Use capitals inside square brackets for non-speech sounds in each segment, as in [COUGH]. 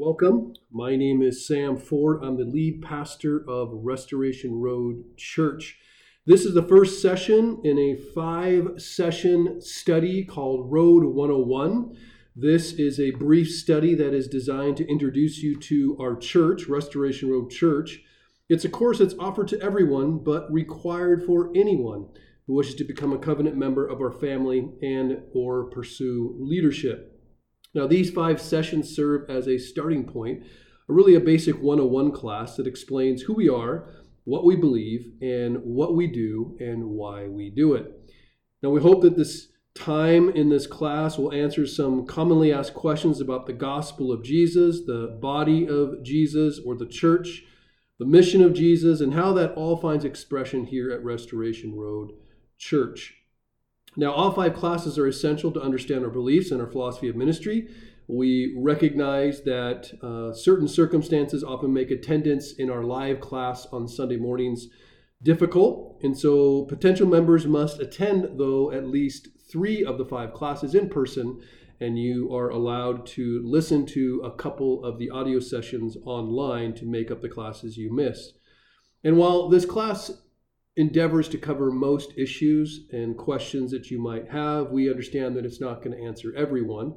Welcome. My name is Sam Ford. I'm the lead pastor of Restoration Road Church. This is the first session in a five session study called Road 101. This is a brief study that is designed to introduce you to our church, Restoration Road Church. It's a course that's offered to everyone, but required for anyone who wishes to become a covenant member of our family and or pursue leadership. Now, these five sessions serve as a starting point, really a basic 101 class that explains who we are, what we believe, and what we do, and why we do it. Now, we hope that this time in this class will answer some commonly asked questions about the gospel of Jesus, the body of Jesus, or the church, the mission of Jesus, and how that all finds expression here at Restoration Road Church. Now, all five classes are essential to understand our beliefs and our philosophy of ministry. We recognize that uh, certain circumstances often make attendance in our live class on Sunday mornings difficult. And so potential members must attend, though, at least three of the five classes in person, and you are allowed to listen to a couple of the audio sessions online to make up the classes you missed. And while this class endeavors to cover most issues and questions that you might have. We understand that it's not going to answer everyone.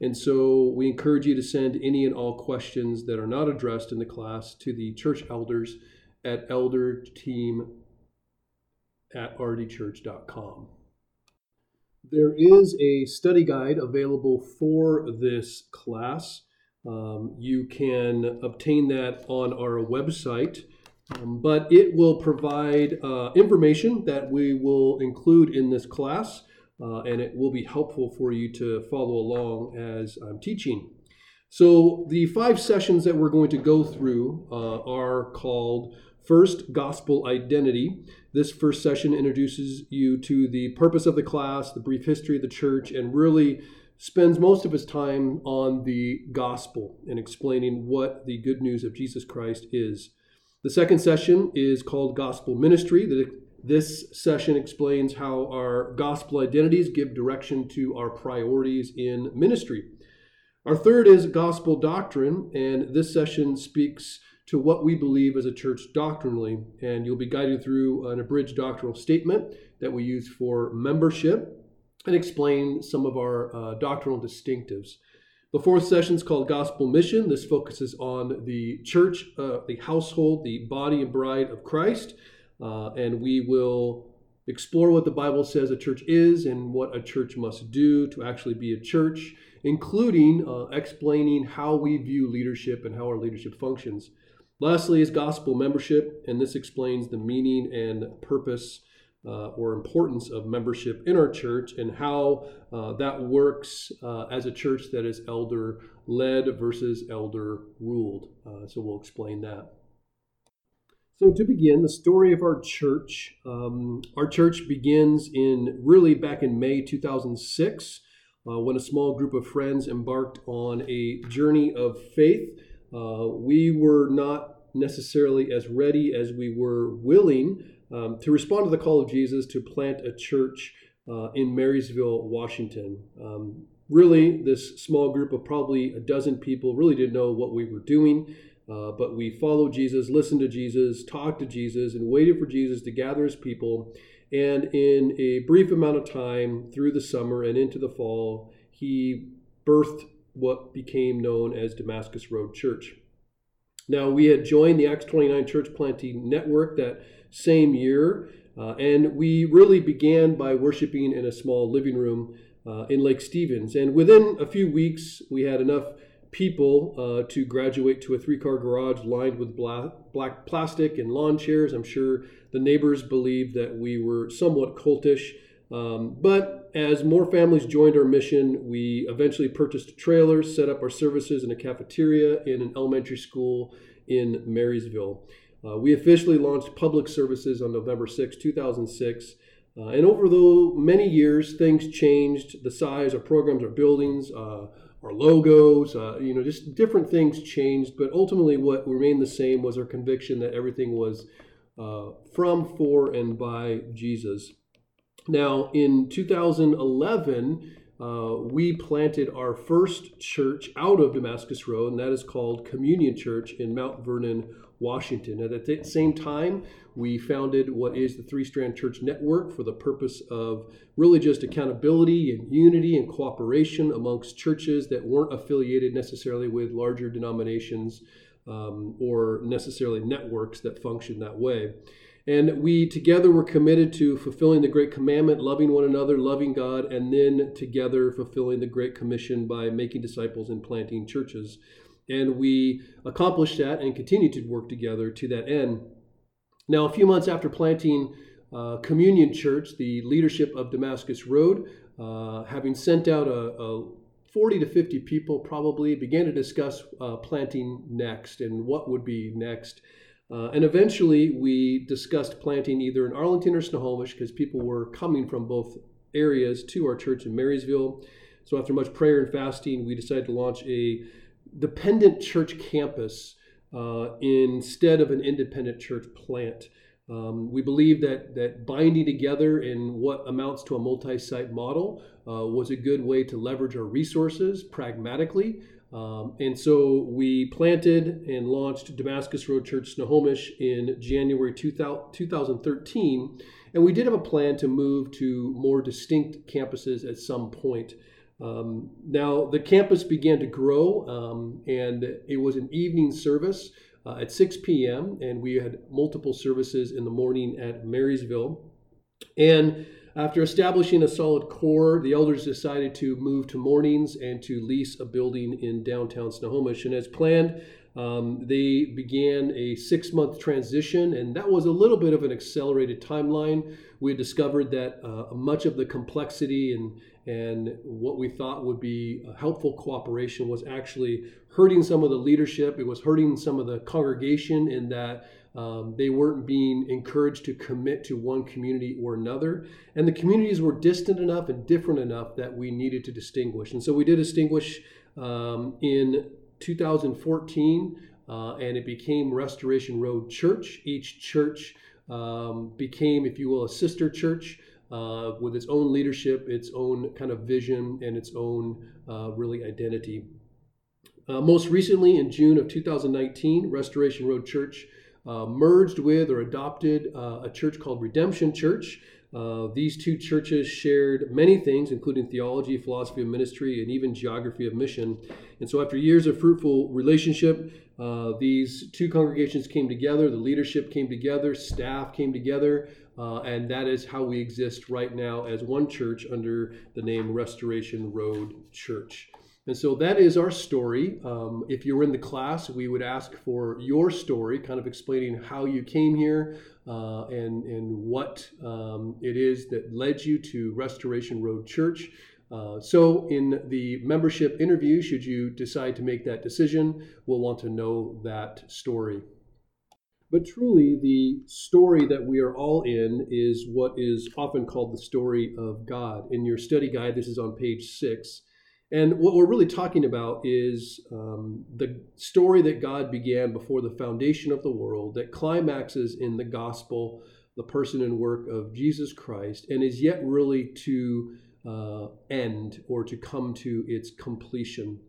And so we encourage you to send any and all questions that are not addressed in the class to the church elders at elderteam at rdchurch.com. There is a study guide available for this class. Um, you can obtain that on our website um, but it will provide uh, information that we will include in this class, uh, and it will be helpful for you to follow along as I'm teaching. So, the five sessions that we're going to go through uh, are called First Gospel Identity. This first session introduces you to the purpose of the class, the brief history of the church, and really spends most of his time on the gospel and explaining what the good news of Jesus Christ is. The second session is called Gospel Ministry. This session explains how our gospel identities give direction to our priorities in ministry. Our third is Gospel Doctrine, and this session speaks to what we believe as a church doctrinally. And you'll be guided through an abridged doctrinal statement that we use for membership and explain some of our uh, doctrinal distinctives. The fourth session is called Gospel Mission. This focuses on the church, uh, the household, the body and bride of Christ. Uh, and we will explore what the Bible says a church is and what a church must do to actually be a church, including uh, explaining how we view leadership and how our leadership functions. Lastly, is gospel membership, and this explains the meaning and purpose uh, or importance of membership in our church and how uh, that works uh, as a church that is elder led versus elder ruled. Uh, so we'll explain that. So, to begin, the story of our church. Um, our church begins in really back in May 2006 uh, when a small group of friends embarked on a journey of faith. Uh, we were not necessarily as ready as we were willing um, to respond to the call of Jesus to plant a church uh, in Marysville, Washington. Um, really, this small group of probably a dozen people really didn't know what we were doing, uh, but we followed Jesus, listened to Jesus, talked to Jesus, and waited for Jesus to gather his people. And in a brief amount of time through the summer and into the fall, he birthed what became known as Damascus Road Church. Now, we had joined the Acts 29 church planting network that same year. Uh, and we really began by worshiping in a small living room uh, in Lake Stevens. And within a few weeks, we had enough people uh, to graduate to a three car garage lined with black, black plastic and lawn chairs. I'm sure the neighbors believed that we were somewhat cultish. Um, but as more families joined our mission, we eventually purchased a trailer, set up our services in a cafeteria in an elementary school in Marysville. Uh, we officially launched public services on November 6, 2006. Uh, and over the many years, things changed. The size, our programs, our buildings, uh, our logos, uh, you know, just different things changed. But ultimately, what remained the same was our conviction that everything was uh, from, for, and by Jesus. Now, in 2011, uh, we planted our first church out of Damascus Road, and that is called Communion Church in Mount Vernon, Washington. And at the same time, we founded what is the Three Strand Church Network for the purpose of really just accountability and unity and cooperation amongst churches that weren't affiliated necessarily with larger denominations um, or necessarily networks that function that way. And we together were committed to fulfilling the Great Commandment, loving one another, loving God, and then together fulfilling the Great Commission by making disciples and planting churches. And we accomplished that and continue to work together to that end. Now, a few months after planting uh, Communion Church, the leadership of Damascus Road, uh, having sent out a, a 40 to 50 people probably began to discuss uh, planting next and what would be next. Uh, and eventually we discussed planting either in Arlington or Snohomish because people were coming from both areas to our church in Marysville. So after much prayer and fasting, we decided to launch a dependent church campus uh, instead of an independent church plant. Um, we believe that that binding together in what amounts to a multi-site model uh, was a good way to leverage our resources pragmatically. Um, and so we planted and launched Damascus Road Church Snohomish in January 2000, 2013. And we did have a plan to move to more distinct campuses at some point. Um, now, the campus began to grow, um, and it was an evening service uh, at 6 p.m., and we had multiple services in the morning at Marysville. And after establishing a solid core, the elders decided to move to mornings and to lease a building in downtown Snohomish. And as planned, um, they began a six month transition, and that was a little bit of an accelerated timeline. We discovered that uh, much of the complexity and and what we thought would be helpful cooperation was actually hurting some of the leadership. It was hurting some of the congregation in that um, they weren't being encouraged to commit to one community or another. And the communities were distant enough and different enough that we needed to distinguish. And so we did distinguish um, in 2014, uh, and it became Restoration Road Church. Each church um, became, if you will, a sister church uh, with its own leadership, its own kind of vision, and its own uh, really identity. Uh, most recently, in June of 2019, Restoration Road Church uh, merged with or adopted uh, a church called Redemption Church. Uh, these two churches shared many things, including theology, philosophy of ministry, and even geography of mission. And so, after years of fruitful relationship, uh, these two congregations came together, the leadership came together, staff came together, uh, and that is how we exist right now as one church under the name Restoration Road Church. And so that is our story. Um, if you were in the class, we would ask for your story, kind of explaining how you came here uh, and, and what um, it is that led you to Restoration Road Church. Uh, so, in the membership interview, should you decide to make that decision, we'll want to know that story. But truly, the story that we are all in is what is often called the story of God. In your study guide, this is on page six. And what we're really talking about is um, the story that God began before the foundation of the world, that climaxes in the gospel, the person and work of Jesus Christ, and is yet really to uh, end or to come to its completion.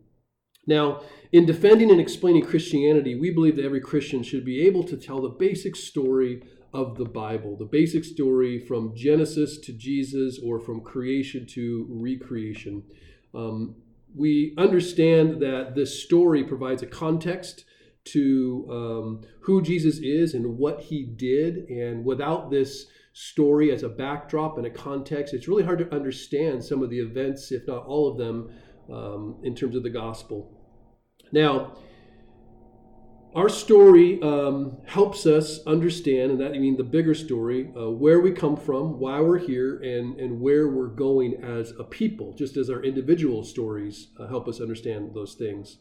Now, in defending and explaining Christianity, we believe that every Christian should be able to tell the basic story of the Bible, the basic story from Genesis to Jesus or from creation to recreation. Um, we understand that this story provides a context to um, who Jesus is and what he did. And without this story as a backdrop and a context, it's really hard to understand some of the events, if not all of them, um, in terms of the gospel. Now, our story um, helps us understand, and that I mean the bigger story, uh, where we come from, why we're here, and, and where we're going as a people, just as our individual stories uh, help us understand those things.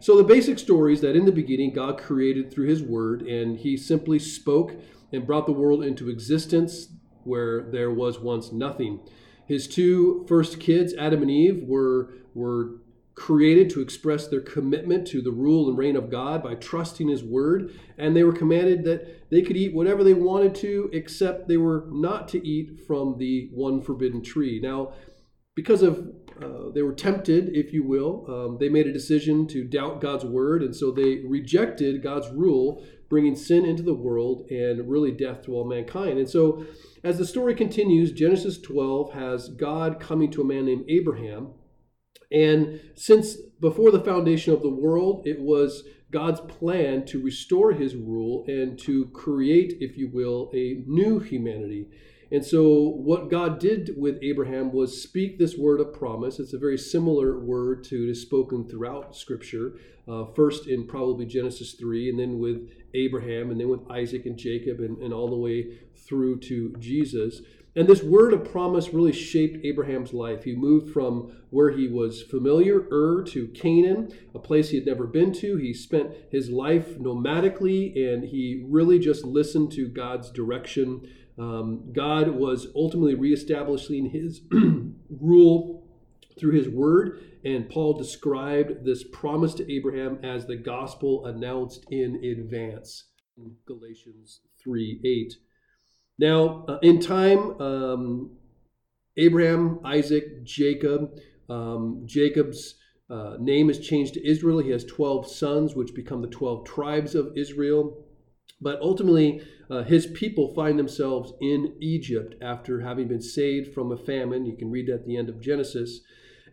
So, the basic story is that in the beginning, God created through His Word, and He simply spoke and brought the world into existence where there was once nothing. His two first kids, Adam and Eve, were, were created to express their commitment to the rule and reign of God by trusting His word, and they were commanded that they could eat whatever they wanted to, except they were not to eat from the one forbidden tree. Now, because of uh, they were tempted, if you will. Um, they made a decision to doubt God's word, and so they rejected God's rule, bringing sin into the world and really death to all mankind. And so, as the story continues, Genesis 12 has God coming to a man named Abraham. And since before the foundation of the world, it was God's plan to restore his rule and to create, if you will, a new humanity. And so, what God did with Abraham was speak this word of promise. It's a very similar word to it is spoken throughout Scripture, uh, first in probably Genesis 3, and then with Abraham, and then with Isaac and Jacob, and, and all the way through to Jesus. And this word of promise really shaped Abraham's life. He moved from where he was familiar, Ur, to Canaan, a place he had never been to. He spent his life nomadically, and he really just listened to God's direction um, God was ultimately reestablishing his [CLEARS THROAT] rule through his word, and Paul described this promise to Abraham as the gospel announced in advance Galatians 3 8. Now, uh, in time, um, Abraham, Isaac, Jacob, um, Jacob's uh, name is changed to Israel. He has 12 sons, which become the 12 tribes of Israel. But ultimately, uh, his people find themselves in Egypt after having been saved from a famine. You can read that at the end of Genesis.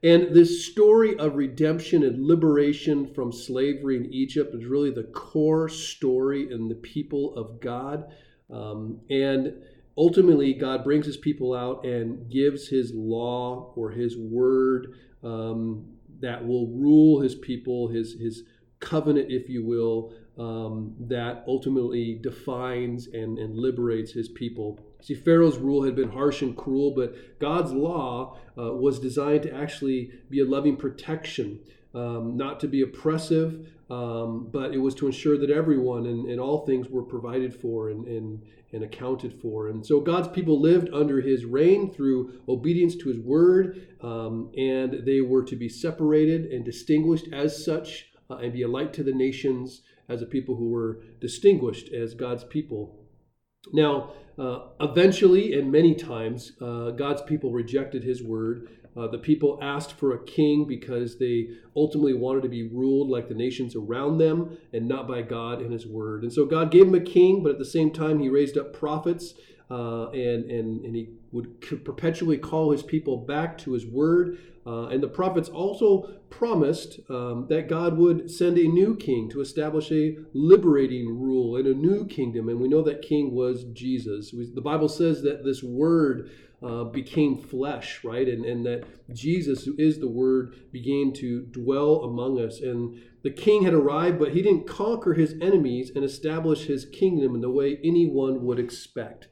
And this story of redemption and liberation from slavery in Egypt is really the core story in the people of God. Um, and ultimately, God brings his people out and gives his law or his word um, that will rule his people, his, his covenant, if you will, um, that ultimately defines and, and liberates his people. See, Pharaoh's rule had been harsh and cruel, but God's law uh, was designed to actually be a loving protection, um, not to be oppressive, um, but it was to ensure that everyone and, and all things were provided for and, and, and accounted for. And so God's people lived under his reign through obedience to his word, um, and they were to be separated and distinguished as such uh, and be a light to the nations as a people who were distinguished as God's people. Now, uh, eventually, and many times, uh, God's people rejected his word. Uh, the people asked for a king because they ultimately wanted to be ruled like the nations around them and not by God and his word. And so God gave him a king, but at the same time, he raised up prophets uh, and, and, and he would perpetually call his people back to his word. Uh, and the prophets also promised um, that God would send a new king to establish a liberating rule in a new kingdom. And we know that king was Jesus. We, the Bible says that this word uh, became flesh, right? And, and that Jesus, who is the word, began to dwell among us. And the king had arrived, but he didn't conquer his enemies and establish his kingdom in the way anyone would expect.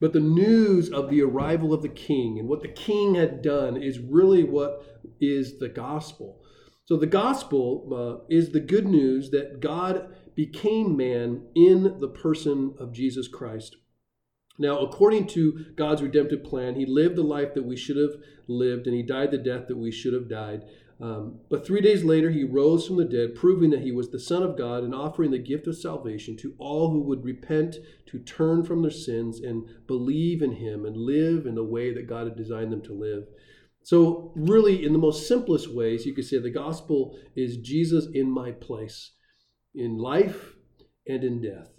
But the news of the arrival of the king and what the king had done is really what is the gospel. So the gospel uh, is the good news that God became man in the person of Jesus Christ. Now, according to God's redemptive plan, he lived the life that we should have lived and he died the death that we should have died. Um, but three days later, he rose from the dead, proving that he was the Son of God and offering the gift of salvation to all who would repent, to turn from their sins and believe in him and live in the way that God had designed them to live. So, really, in the most simplest ways, you could say the gospel is Jesus in my place, in life and in death.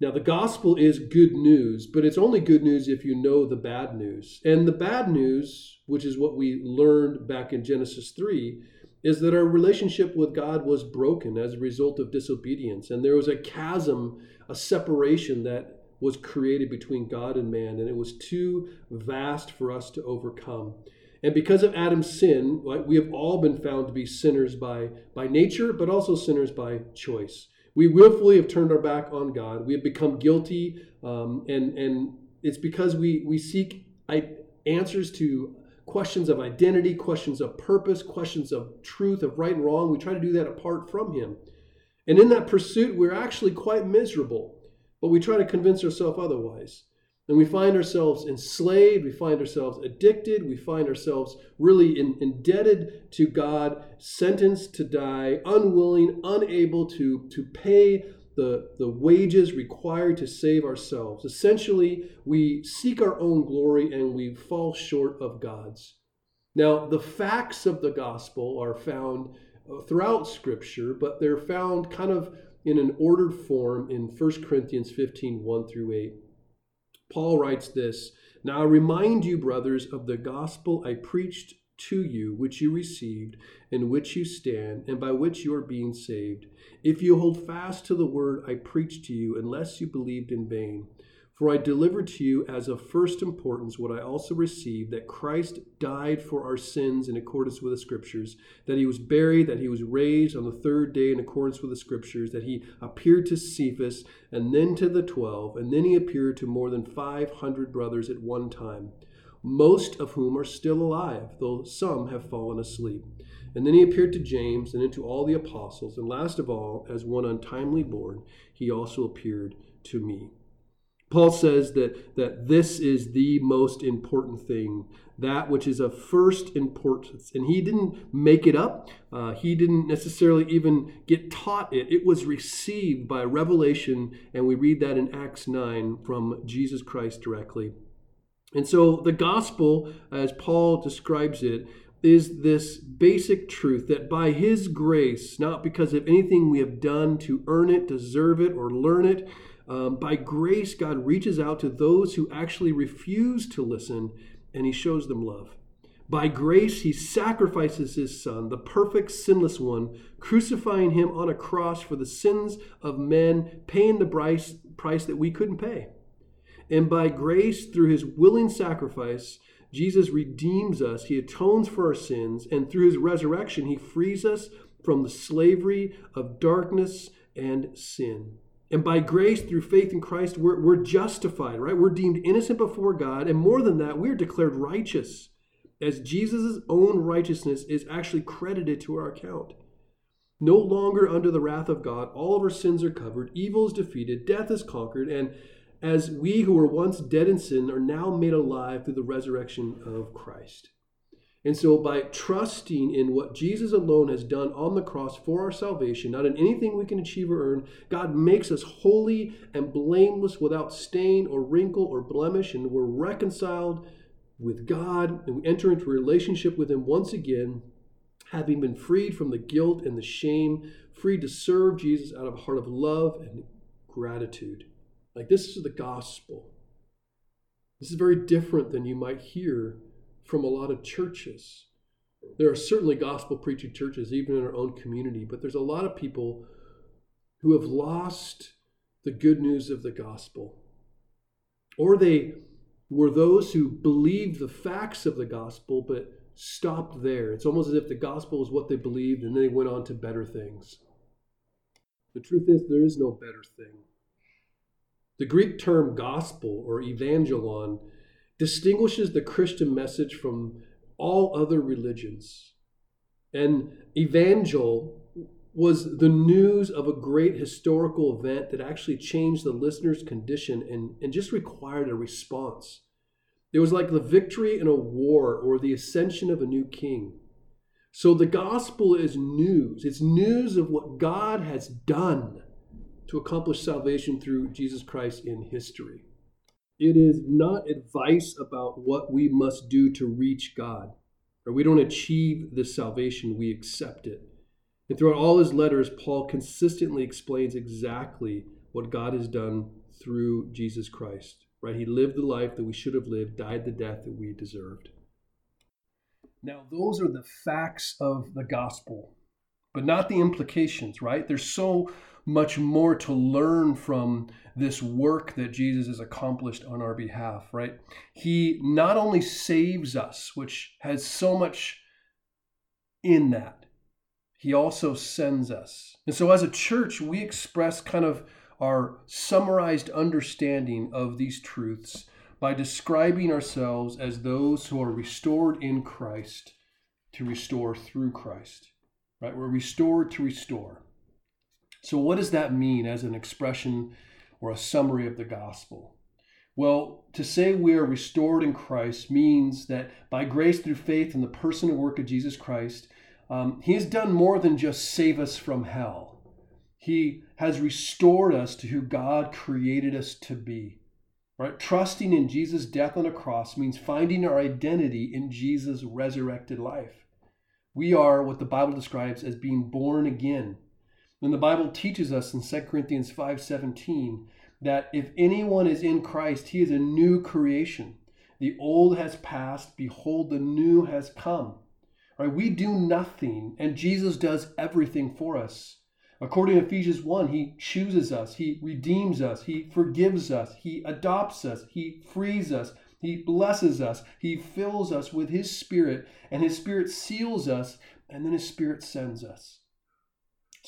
Now, the gospel is good news, but it's only good news if you know the bad news. And the bad news, which is what we learned back in Genesis 3, is that our relationship with God was broken as a result of disobedience. And there was a chasm, a separation that was created between God and man, and it was too vast for us to overcome. And because of Adam's sin, we have all been found to be sinners by, by nature, but also sinners by choice. We willfully have turned our back on God. We have become guilty, um, and and it's because we we seek answers to questions of identity, questions of purpose, questions of truth, of right and wrong. We try to do that apart from Him, and in that pursuit, we're actually quite miserable. But we try to convince ourselves otherwise. And we find ourselves enslaved, we find ourselves addicted, we find ourselves really in, indebted to God, sentenced to die, unwilling, unable to, to pay the, the wages required to save ourselves. Essentially, we seek our own glory and we fall short of God's. Now, the facts of the gospel are found uh, throughout Scripture, but they're found kind of in an ordered form in 1 Corinthians 15 1 through 8. Paul writes this Now I remind you, brothers, of the gospel I preached to you, which you received, in which you stand, and by which you are being saved, if you hold fast to the word I preached to you, unless you believed in vain. For I delivered to you as of first importance what I also received that Christ died for our sins in accordance with the Scriptures, that he was buried, that he was raised on the third day in accordance with the Scriptures, that he appeared to Cephas, and then to the twelve, and then he appeared to more than five hundred brothers at one time, most of whom are still alive, though some have fallen asleep. And then he appeared to James, and then to all the apostles, and last of all, as one untimely born, he also appeared to me. Paul says that, that this is the most important thing, that which is of first importance. And he didn't make it up, uh, he didn't necessarily even get taught it. It was received by revelation, and we read that in Acts 9 from Jesus Christ directly. And so the gospel, as Paul describes it, is this basic truth that by his grace, not because of anything we have done to earn it, deserve it, or learn it, um, by grace, God reaches out to those who actually refuse to listen and he shows them love. By grace, he sacrifices his son, the perfect, sinless one, crucifying him on a cross for the sins of men, paying the price, price that we couldn't pay. And by grace, through his willing sacrifice, Jesus redeems us. He atones for our sins. And through his resurrection, he frees us from the slavery of darkness and sin. And by grace, through faith in Christ, we're, we're justified, right? We're deemed innocent before God. And more than that, we're declared righteous, as Jesus' own righteousness is actually credited to our account. No longer under the wrath of God, all of our sins are covered, evil is defeated, death is conquered, and as we who were once dead in sin are now made alive through the resurrection of Christ. And so, by trusting in what Jesus alone has done on the cross for our salvation, not in anything we can achieve or earn, God makes us holy and blameless without stain or wrinkle or blemish, and we're reconciled with God, and we enter into a relationship with Him once again, having been freed from the guilt and the shame, freed to serve Jesus out of a heart of love and gratitude. Like, this is the gospel. This is very different than you might hear from a lot of churches. There are certainly gospel preaching churches, even in our own community, but there's a lot of people who have lost the good news of the gospel. Or they were those who believed the facts of the gospel but stopped there. It's almost as if the gospel is what they believed and then they went on to better things. The truth is, there is no better thing. The Greek term gospel or evangelon distinguishes the Christian message from all other religions. And evangel was the news of a great historical event that actually changed the listener's condition and, and just required a response. It was like the victory in a war or the ascension of a new king. So the gospel is news. It's news of what God has done to accomplish salvation through Jesus Christ in history. It is not advice about what we must do to reach God, or we don't achieve this salvation, we accept it. And throughout all his letters, Paul consistently explains exactly what God has done through Jesus Christ. Right? He lived the life that we should have lived, died the death that we deserved. Now, those are the facts of the gospel, but not the implications, right? There's so much more to learn from this work that Jesus has accomplished on our behalf, right? He not only saves us, which has so much in that, he also sends us. And so as a church, we express kind of our summarized understanding of these truths by describing ourselves as those who are restored in Christ to restore through Christ. Right? We're restored to restore. So, what does that mean as an expression or a summary of the gospel? Well, to say we are restored in Christ means that by grace through faith in the person and work of Jesus Christ, um, He has done more than just save us from hell. He has restored us to who God created us to be. Right? Trusting in Jesus' death on a cross means finding our identity in Jesus' resurrected life. We are what the Bible describes as being born again. And the Bible teaches us in 2 Corinthians 5:17 that if anyone is in Christ, he is a new creation. The old has passed, behold the new has come. Right? We do nothing and Jesus does everything for us. According to Ephesians 1, he chooses us, he redeems us, he forgives us, he adopts us, he frees us, he blesses us, he fills us with his spirit, and his spirit seals us, and then his spirit sends us.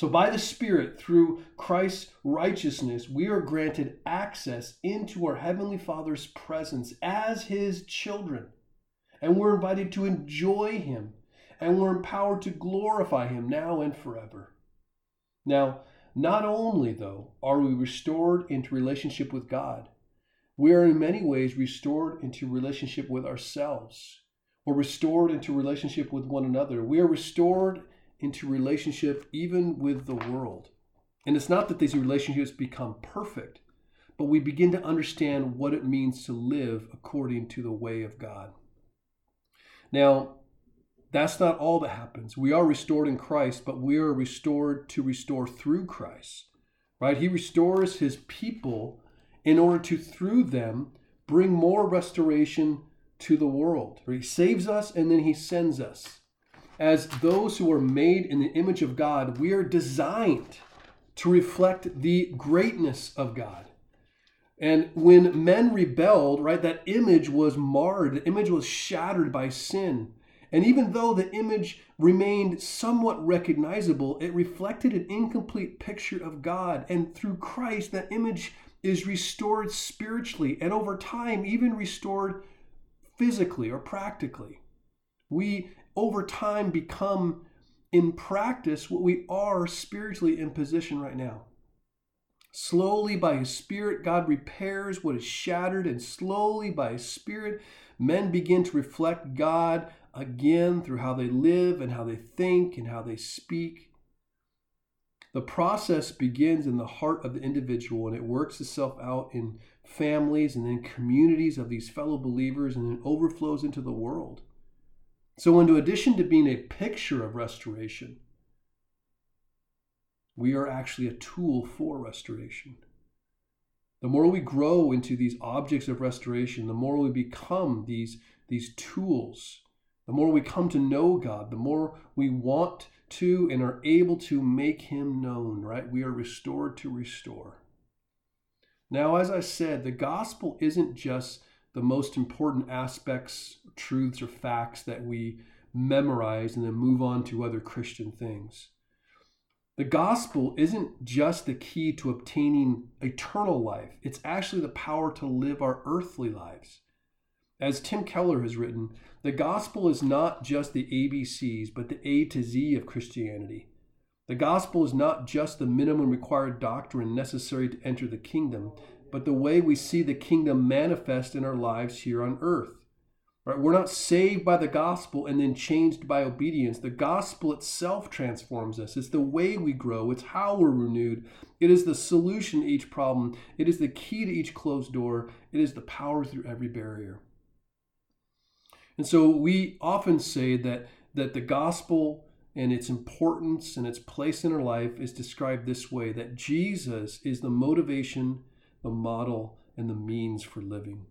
So, by the Spirit, through Christ's righteousness, we are granted access into our Heavenly Father's presence as His children. And we're invited to enjoy Him, and we're empowered to glorify Him now and forever. Now, not only, though, are we restored into relationship with God, we are in many ways restored into relationship with ourselves or restored into relationship with one another. We are restored into relationship even with the world. And it's not that these relationships become perfect, but we begin to understand what it means to live according to the way of God. Now, that's not all that happens. We are restored in Christ, but we are restored to restore through Christ. Right? He restores his people in order to through them bring more restoration to the world. He saves us and then he sends us. As those who are made in the image of God, we are designed to reflect the greatness of God. And when men rebelled, right, that image was marred, the image was shattered by sin. And even though the image remained somewhat recognizable, it reflected an incomplete picture of God. And through Christ, that image is restored spiritually and over time, even restored physically or practically. We, over time, become in practice what we are spiritually in position right now. Slowly, by His Spirit, God repairs what is shattered, and slowly, by His Spirit, men begin to reflect God again through how they live and how they think and how they speak. The process begins in the heart of the individual and it works itself out in families and then communities of these fellow believers and then overflows into the world. So, in addition to being a picture of restoration, we are actually a tool for restoration. The more we grow into these objects of restoration, the more we become these, these tools the more we come to know God, the more we want to and are able to make Him known, right? We are restored to restore. Now, as I said, the gospel isn't just the most important aspects, truths, or facts that we memorize and then move on to other Christian things. The gospel isn't just the key to obtaining eternal life, it's actually the power to live our earthly lives. As Tim Keller has written, the gospel is not just the ABCs, but the A to Z of Christianity. The gospel is not just the minimum required doctrine necessary to enter the kingdom, but the way we see the kingdom manifest in our lives here on earth. Right? We're not saved by the gospel and then changed by obedience. The gospel itself transforms us. It's the way we grow, it's how we're renewed. It is the solution to each problem, it is the key to each closed door, it is the power through every barrier. And so we often say that, that the gospel and its importance and its place in our life is described this way that Jesus is the motivation, the model, and the means for living.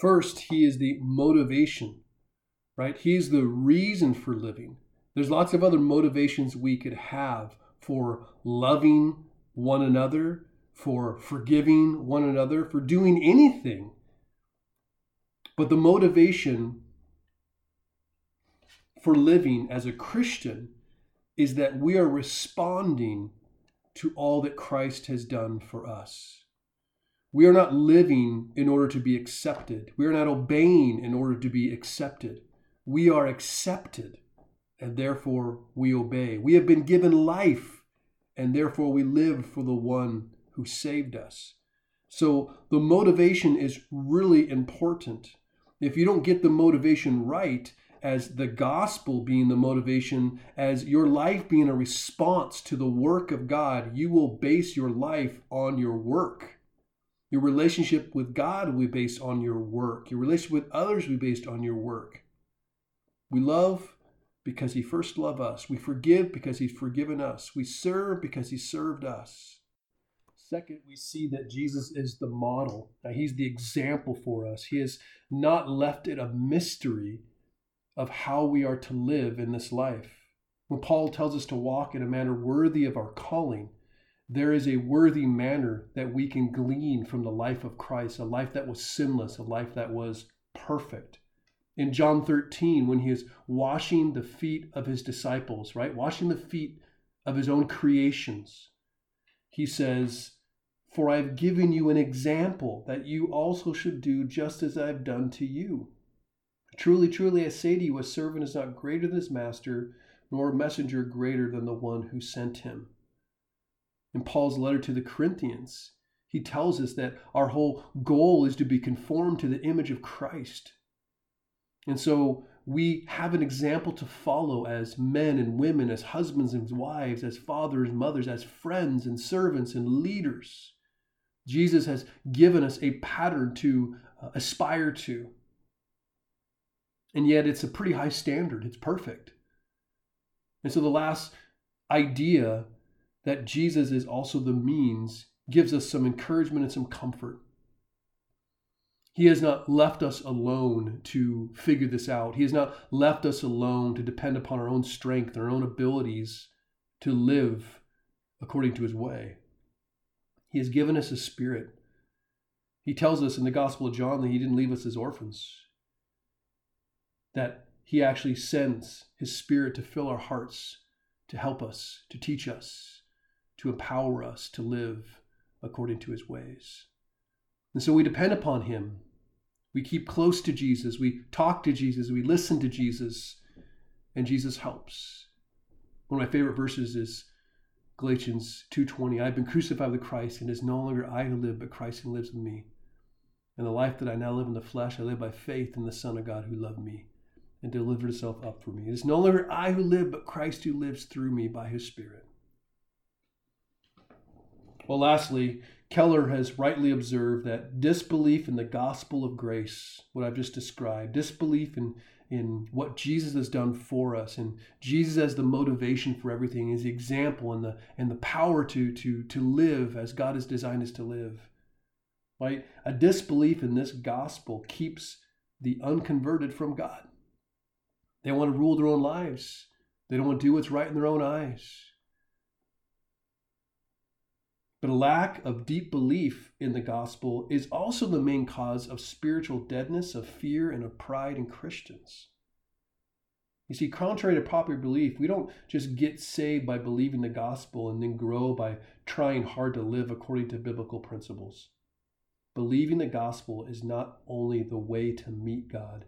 First, he is the motivation, right? He's the reason for living. There's lots of other motivations we could have for loving one another, for forgiving one another, for doing anything but the motivation for living as a Christian is that we are responding to all that Christ has done for us. We are not living in order to be accepted. We are not obeying in order to be accepted. We are accepted, and therefore we obey. We have been given life, and therefore we live for the one who saved us. So the motivation is really important if you don't get the motivation right, as the gospel being the motivation, as your life being a response to the work of God, you will base your life on your work. Your relationship with God will be based on your work. Your relationship with others will be based on your work. We love because He first loved us. We forgive because He's forgiven us. We serve because He served us. Second, we see that Jesus is the model. Now, He's the example for us. He has not left it a mystery of how we are to live in this life. When Paul tells us to walk in a manner worthy of our calling, there is a worthy manner that we can glean from the life of Christ, a life that was sinless, a life that was perfect. In John 13, when he is washing the feet of his disciples, right? Washing the feet of his own creations, he says, For I've given you an example that you also should do just as I've done to you. Truly, truly, I say to you, a servant is not greater than his master, nor a messenger greater than the one who sent him in Paul's letter to the Corinthians, he tells us that our whole goal is to be conformed to the image of Christ. And so we have an example to follow as men and women, as husbands and wives, as fathers and mothers, as friends and servants and leaders. Jesus has given us a pattern to uh, aspire to. And yet it's a pretty high standard, it's perfect. And so the last idea that Jesus is also the means gives us some encouragement and some comfort. He has not left us alone to figure this out. He has not left us alone to depend upon our own strength, our own abilities to live according to his way. He has given us a spirit. He tells us in the Gospel of John that he didn't leave us as orphans, that he actually sends his spirit to fill our hearts, to help us, to teach us, to empower us to live according to his ways. And so we depend upon him. We keep close to Jesus. We talk to Jesus. We listen to Jesus. And Jesus helps. One of my favorite verses is Galatians 2:20. I've been crucified with Christ, and it is no longer I who live, but Christ who lives in me. And the life that I now live in the flesh, I live by faith in the Son of God who loved me and delivered himself up for me. It is no longer I who live, but Christ who lives through me by his Spirit. Well, lastly, Keller has rightly observed that disbelief in the gospel of grace, what I've just described, disbelief in, in what Jesus has done for us, and Jesus as the motivation for everything, is the example and the and the power to to to live as God has designed us to live. Right? A disbelief in this gospel keeps the unconverted from God. They want to rule their own lives. They don't want to do what's right in their own eyes. But a lack of deep belief in the gospel is also the main cause of spiritual deadness, of fear, and of pride in Christians. You see, contrary to popular belief, we don't just get saved by believing the gospel and then grow by trying hard to live according to biblical principles. Believing the gospel is not only the way to meet God,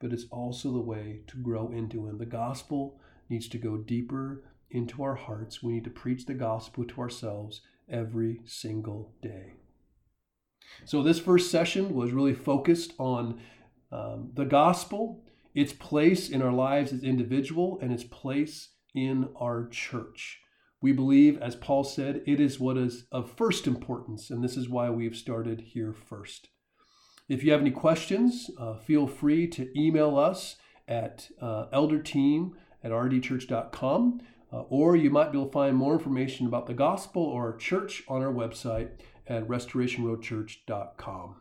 but it's also the way to grow into Him. The gospel needs to go deeper into our hearts. We need to preach the gospel to ourselves every single day. So, this first session was really focused on um, the gospel, its place in our lives as individual, and its place in our church. We believe, as Paul said, it is what is of first importance, and this is why we've started here first. If you have any questions, uh, feel free to email us at uh, elderteam at rdchurch.com. Uh, or you might be able to find more information about the gospel or our church on our website at restorationroadchurch.com.